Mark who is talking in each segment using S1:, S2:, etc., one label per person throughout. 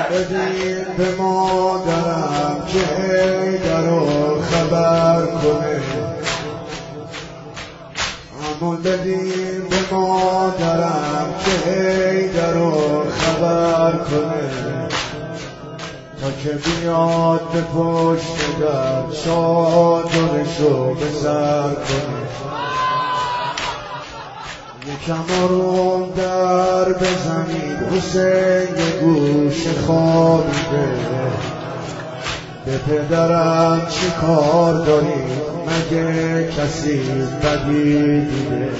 S1: بدین به مادرم که در خبر کنه. همون بدین به مادرم که در خبر کنه. تا که بیاد به پشت در چادرشو به سر کنه. یکم آروم در بزنید. حسین یه گوش خوابیده. به پدرم چی کار دارید؟ مگه کسی بدی دیده؟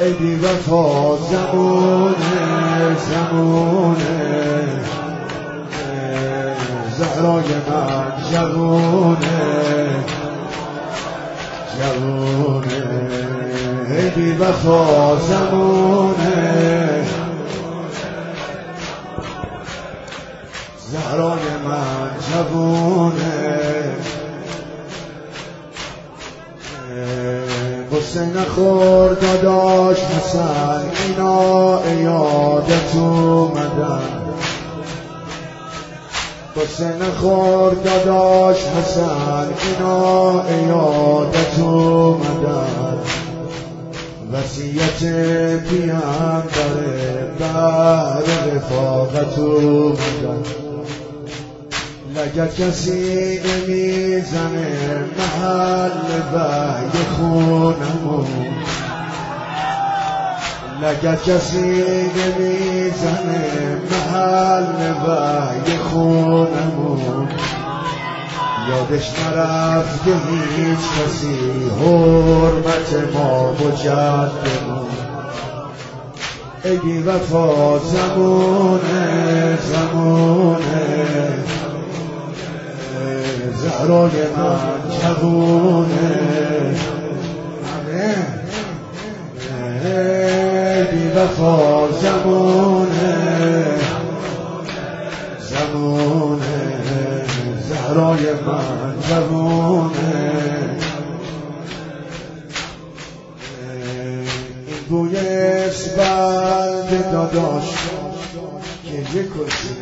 S1: ای بی وفا زمونه زمونه. زهرای من جوونه. جوونه. بی وفا زمونه زهرای من جوونه قصه نخور داداش حسن اینا یادت اومدن. قصه نخور داداش حسن اینا یادت اومدن. وسیعت پیام داره بر رفاقت اومدن لگت کسی نمی‌زنه محل وحی خونمون. لگت کسی نمی‌زنه محل وحی خونمون. یادش نرفته هیچ کسی حرمت ما و جدمون ای وفا زمونه زمونه زهرای من جوونه بی وفا زمونه زهرای من بوی اسبند داداش یک کرسی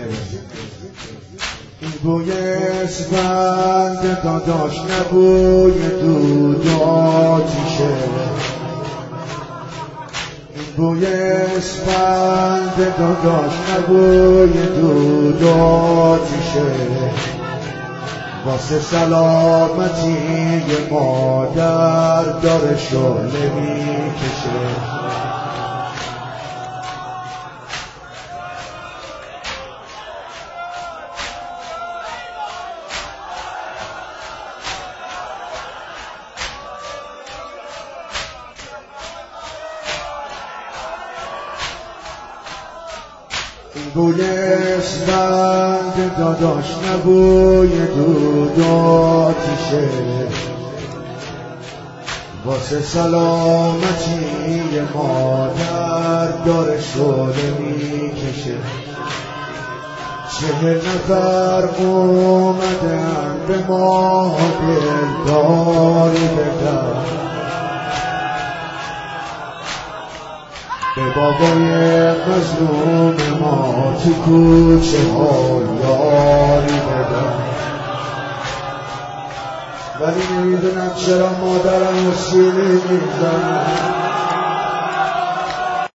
S1: این بوی اسفند داداش نبوی دود آتیشه. بوی اسفند داداش نبوی دود آتیشه. واسه سلامتی مادر داره شعله می‌کشه بوی اسفند داداش نبوی دود آتیشه. واسه سلامتی مادر داره شده می‌کشه. چه نفر اومدن به ما دلداری بدن. به بابای مظلوم ما تو کوچه ها یاری بدن. ولی نمی‌دونم چرا مادرم سیلی می‌زنم